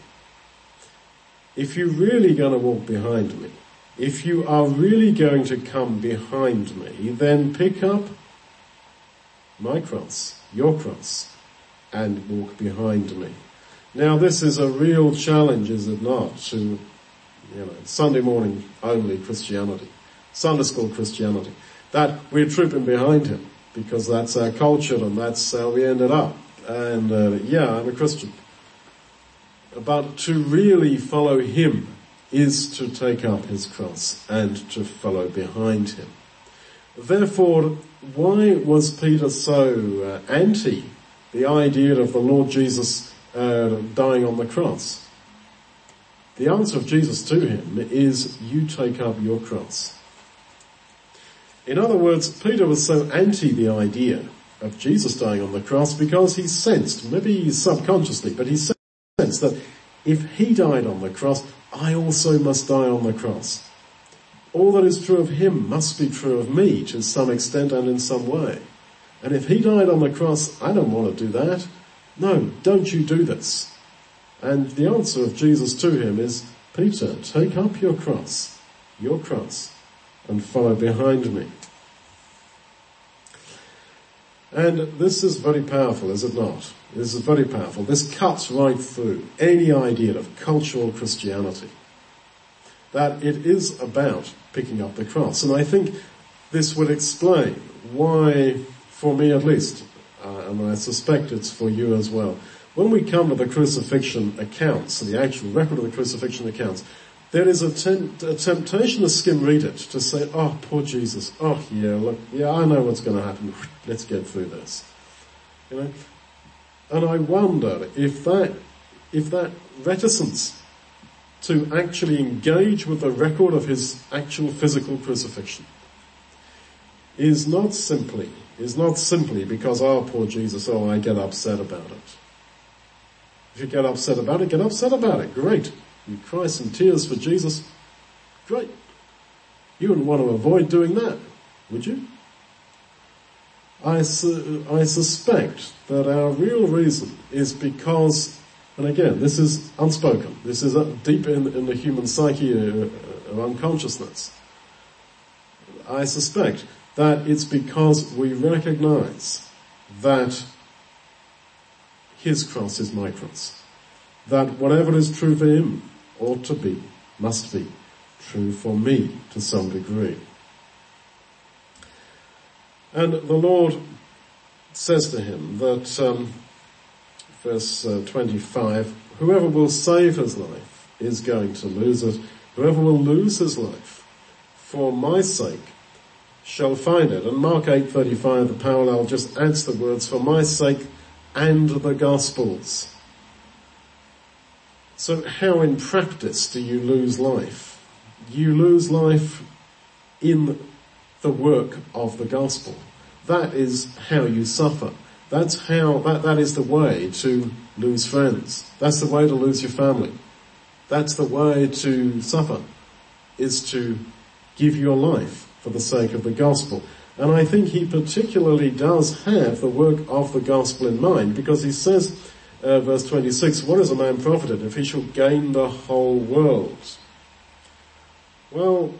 A: If you're really going to walk behind me, if you are really going to come behind me, then pick up my cross, your cross, and walk behind me. Now this is a real challenge, is it not, to, you know, Sunday morning only Christianity, Sunday school Christianity, that we're trooping behind him because that's our culture and that's how we ended up. And uh, yeah, I'm a Christian. But to really follow him is to take up his cross and to follow behind him. Therefore, why was Peter so uh, anti the idea of the Lord Jesus uh, dying on the cross? The answer of Jesus to him is, you take up your cross. In other words, Peter was so anti the idea of Jesus dying on the cross because he sensed, maybe subconsciously, but he sensed that if he died on the cross, I also must die on the cross. All that is true of him must be true of me to some extent and in some way. And if he died on the cross, I don't want to do that. No, don't you do this. And the answer of Jesus to him is, Peter, take up your cross, your cross, and follow behind me. And this is very powerful, is it not? This is very powerful. This cuts right through any idea of cultural Christianity. That it is about picking up the cross. And I think this would explain why, for me at least, uh, and I suspect it's for you as well, when we come to the crucifixion accounts, the actual record of the crucifixion accounts, there is a, temp- a, temptation to skim read it, to say, oh, poor Jesus, oh yeah, look, yeah, I know what's going to happen, let's get through this. You know? And I wonder if that, if that reticence to actually engage with the record of his actual physical crucifixion is not simply, is not simply because, oh poor Jesus, oh I get upset about it. If you get upset about it, get upset about it. Great. You cry some tears for Jesus. Great. You wouldn't want to avoid doing that, would you? I, su- I suspect that our real reason is because, and again, this is unspoken. This is deep in, in the human psyche uh, of unconsciousness. I suspect that it's because we recognize that his cross is my cross. That whatever is true for him ought to be, must be, true for me to some degree. And the Lord says to him that, um, verse uh, 25, whoever will save his life is going to lose it. Whoever will lose his life for my sake shall find it. And Mark 8.35, the parallel just adds the words, for my sake and the Gospels. So how in practice do you lose life? You lose life in the work of the gospel. That is how you suffer. That's how, that, that is the way to lose friends. That's the way to lose your family. That's the way to suffer, is to give your life for the sake of the gospel. And I think he particularly does have the work of the gospel in mind because he says, uh, verse 26, what is a man profited if he shall gain the whole world? Well,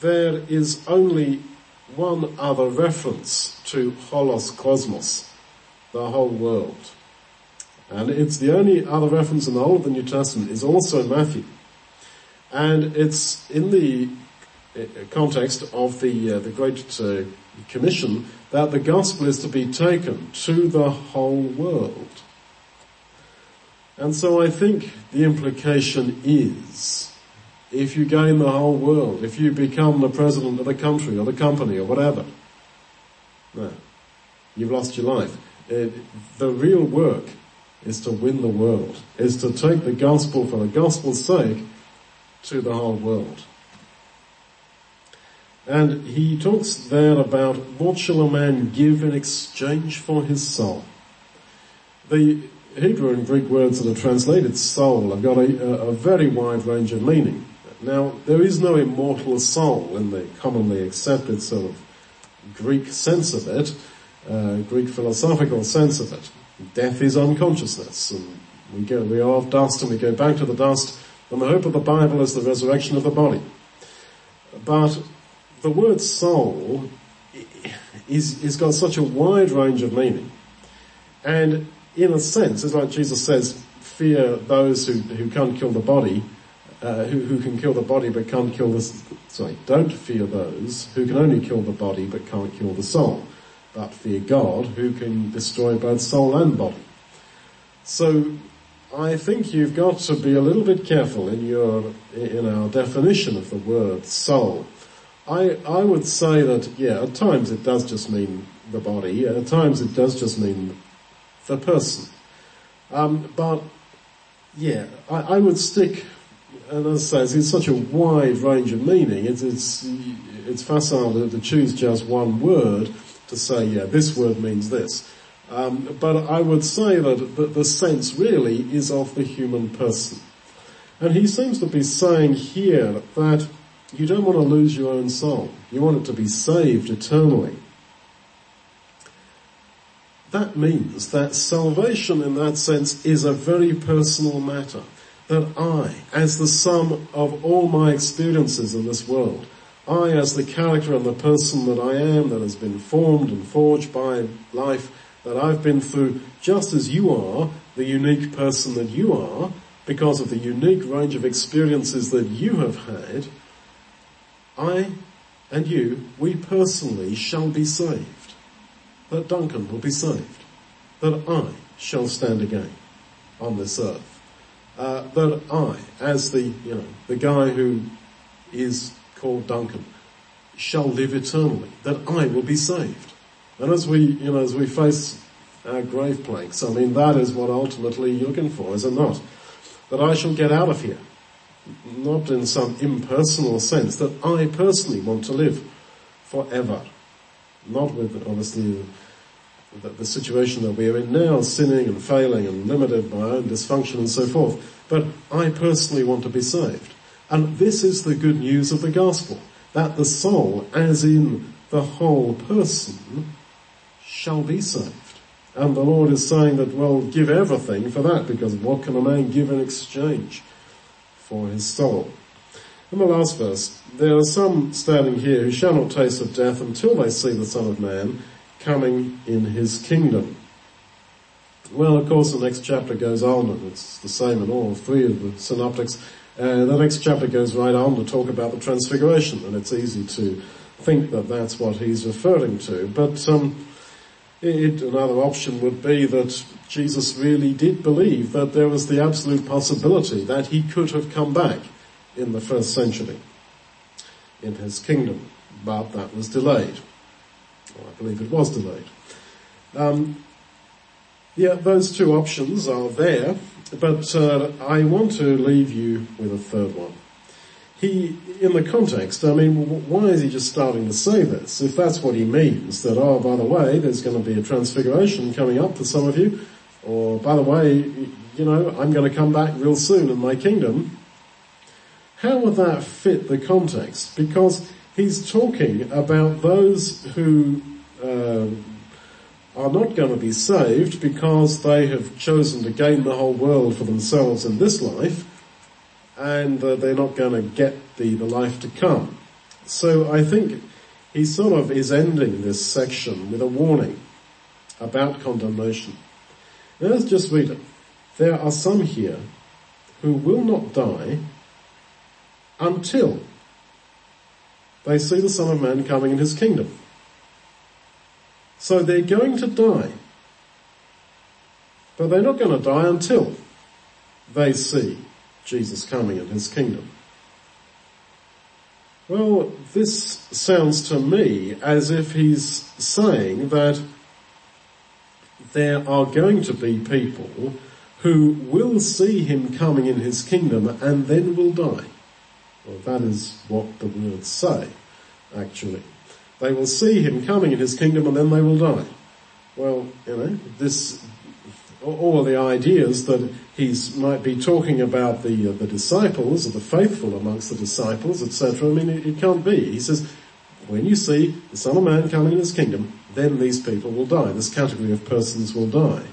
A: there is only one other reference to holos cosmos, the whole world. And it's the only other reference in the whole of the New Testament is also Matthew. And it's in the uh, context of the uh, the Great uh, Commission that the gospel is to be taken to the whole world. And so I think the implication is, if you gain the whole world, if you become the president of the country or the company or whatever, no, you've lost your life. It, the real work is to win the world, is to take the gospel for the gospel's sake to the whole world. And he talks there about what shall a man give in exchange for his soul. The Hebrew and Greek words that are translated soul have got a, a very wide range of meaning. Now, there is no immortal soul in the commonly accepted sort of Greek sense of it, uh, Greek philosophical sense of it. Death is unconsciousness, and we go, we are dust and we go back to the dust, and the hope of the Bible is the resurrection of the body. But the word soul is, is got such a wide range of meaning. And in a sense, it's like Jesus says, fear those who, who can't kill the body, uh, who, who can kill the body but can't kill the, sorry, don't fear those who can only kill the body but can't kill the soul, but fear God who can destroy both soul and body. So I think you've got to be a little bit careful in your, in our definition of the word soul. I, I would say that, yeah, at times it does just mean the body, at times it does just mean the person. Um, but, yeah, I, I would stick, and as I say, it's such a wide range of meaning, it's, it's, it's facile to, to choose just one word to say, yeah, this word means this. Um, but I would say that the, the sense really is of the human person. And he seems to be saying here that you don't want to lose your own soul. You want it to be saved eternally. that means that salvation in that sense is a very personal matter. That I, as the sum of all my experiences in this world, I as the character and the person that I am that has been formed and forged by life that I've been through, just as you are the unique person that you are, because of the unique range of experiences that you have had, I and you, we personally shall be saved. That Duncan will be saved. That I shall stand again on this earth. Uh, that I, as the, you know, the guy who is called Duncan, shall live eternally. That I will be saved. And as we, you know, as we face our grave planks, I mean, that is what ultimately you're looking for, is it not? That I shall get out of here not in some impersonal sense, that I personally want to live forever. Not with, obviously, the, the, situation that we are in now, sinning and failing and limited by our own dysfunction and so forth. But I personally want to be saved. And this is the good news of the gospel, that the soul, as in the whole person, shall be saved. And the Lord is saying that, well, give everything for that, because what can a man give in exchange? For his soul. In the last verse, there are some standing here who shall not taste of death until they see the Son of Man coming in his kingdom. Well, of course, the next chapter goes on, and it's the same in all three of the synoptics. Uh, the next chapter goes right on to talk about the transfiguration, and it's easy to think that that's what he's referring to. But um, it, another option would be that Jesus really did believe that there was the absolute possibility that he could have come back in the first century in his kingdom, but that was delayed. Well, I believe it was delayed. Um, yeah, those two options are there, but uh, I want to leave you with a third one he, in the context, I mean, why is he just starting to say this? If that's what he means, that, oh, by the way, there's going to be a transfiguration coming up for some of you, or by the way, you know, I'm going to come back real soon in my kingdom, how would that fit the context? Because he's talking about those who uh, are not going to be saved because they have chosen to gain the whole world for themselves in this life, and uh, they're not going to get the, the life to come. So I think he sort of is ending this section with a warning about condemnation. Now let's just read it. There are some here who will not die until they see the Son of Man coming in his kingdom. So they're going to die. But they're not going to die until they see Jesus coming in his kingdom. Well, this sounds to me as if he's saying that there are going to be people who will see him coming in his kingdom and then will die. Well, that is what the words say, actually. They will see him coming in his kingdom and then they will die. Well, you know, this all the ideas that he might be talking about the uh, the disciples or the faithful amongst the disciples, etc. I mean, it, it, can't be. He says, when you see the Son of Man coming in His kingdom, then these people will die. This category of persons will die.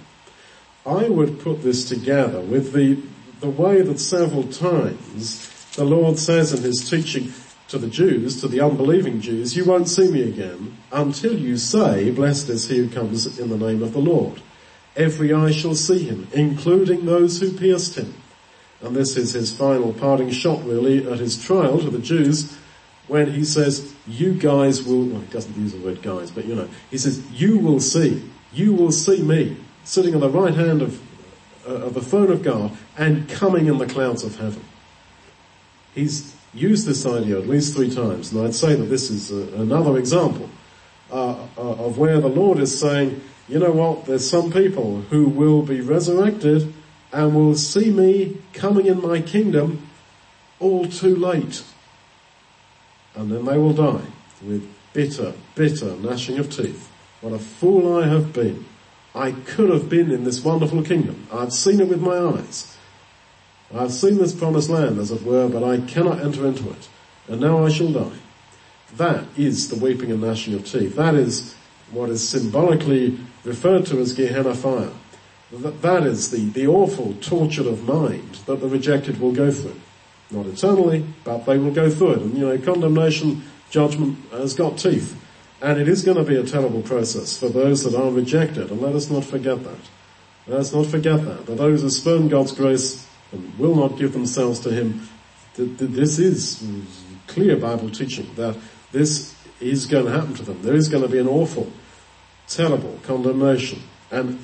A: I would put this together with the the way that several times the Lord says in His teaching to the Jews, to the unbelieving Jews, you won't see me again until you say, blessed is he who comes in the name of the Lord every eye shall see him, including those who pierced him. And this is his final parting shot really at his trial to the Jews when he says, you guys will, well he doesn't use the word guys, but you know, he says, you will see, you will see me sitting on the right hand of, uh, of the throne of God and coming in the clouds of heaven. He's used this idea at least three times and I'd say that this is a, another example uh, uh, of where the Lord is saying, you know what, there's some people who will be resurrected and will see me coming in my kingdom all too late. And then they will die with bitter, bitter gnashing of teeth. What a fool I have been. I could have been in this wonderful kingdom. I've seen it with my eyes. I've seen this promised land, as it were, but I cannot enter into it. And now I shall die. That is the weeping and gnashing of teeth. That is what is symbolically referred to as Gehenna fire. That, is the, the awful torture of mind that the rejected will go through. Not eternally, but they will go through it. And you know, condemnation, judgment has got teeth. And it is going to be a terrible process for those that are rejected. And let us not forget that. Let us not forget that. That those who spurn God's grace and will not give themselves to Him, this is clear Bible teaching that this is going to happen to them. There is going to be an awful, terrible condemnation. And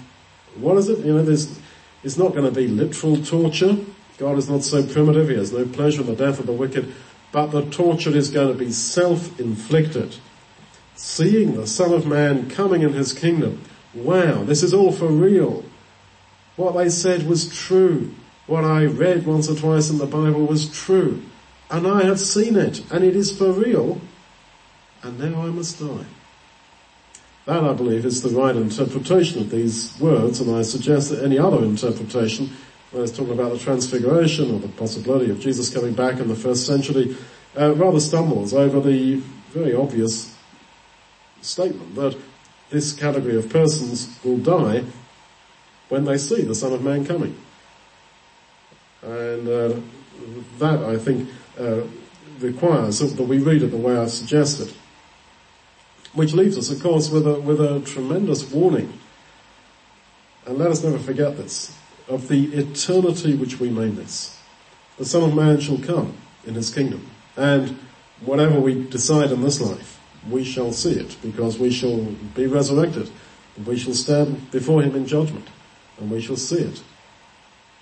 A: what is it? You know, there's, it's not going to be literal torture. God is not so primitive. He has no pleasure in the death of the wicked. But the torture is going to be self-inflicted. Seeing the Son of Man coming in His kingdom. Wow, this is all for real. What they said was true. What I read once or twice in the Bible was true. And I have seen it, and it is for real. And now I must die. That, I believe, is the right interpretation of these words, and I suggest that any other interpretation, whether it's talking about the transfiguration or the possibility of Jesus coming back in the first century, uh, rather stumbles over the very obvious statement that this category of persons will die when they see the Son of Man coming. And uh, that, I think, uh, requires that we read it the way I've suggested. Which leaves us, of course, with a, with a tremendous warning. And let us never forget this, of the eternity which we may miss. The Son of Man shall come in his kingdom. And whatever we decide in this life, we shall see it because we shall be resurrected. And we shall stand before him in judgment and we shall see it.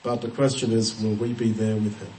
A: But the question is, will we be there with him?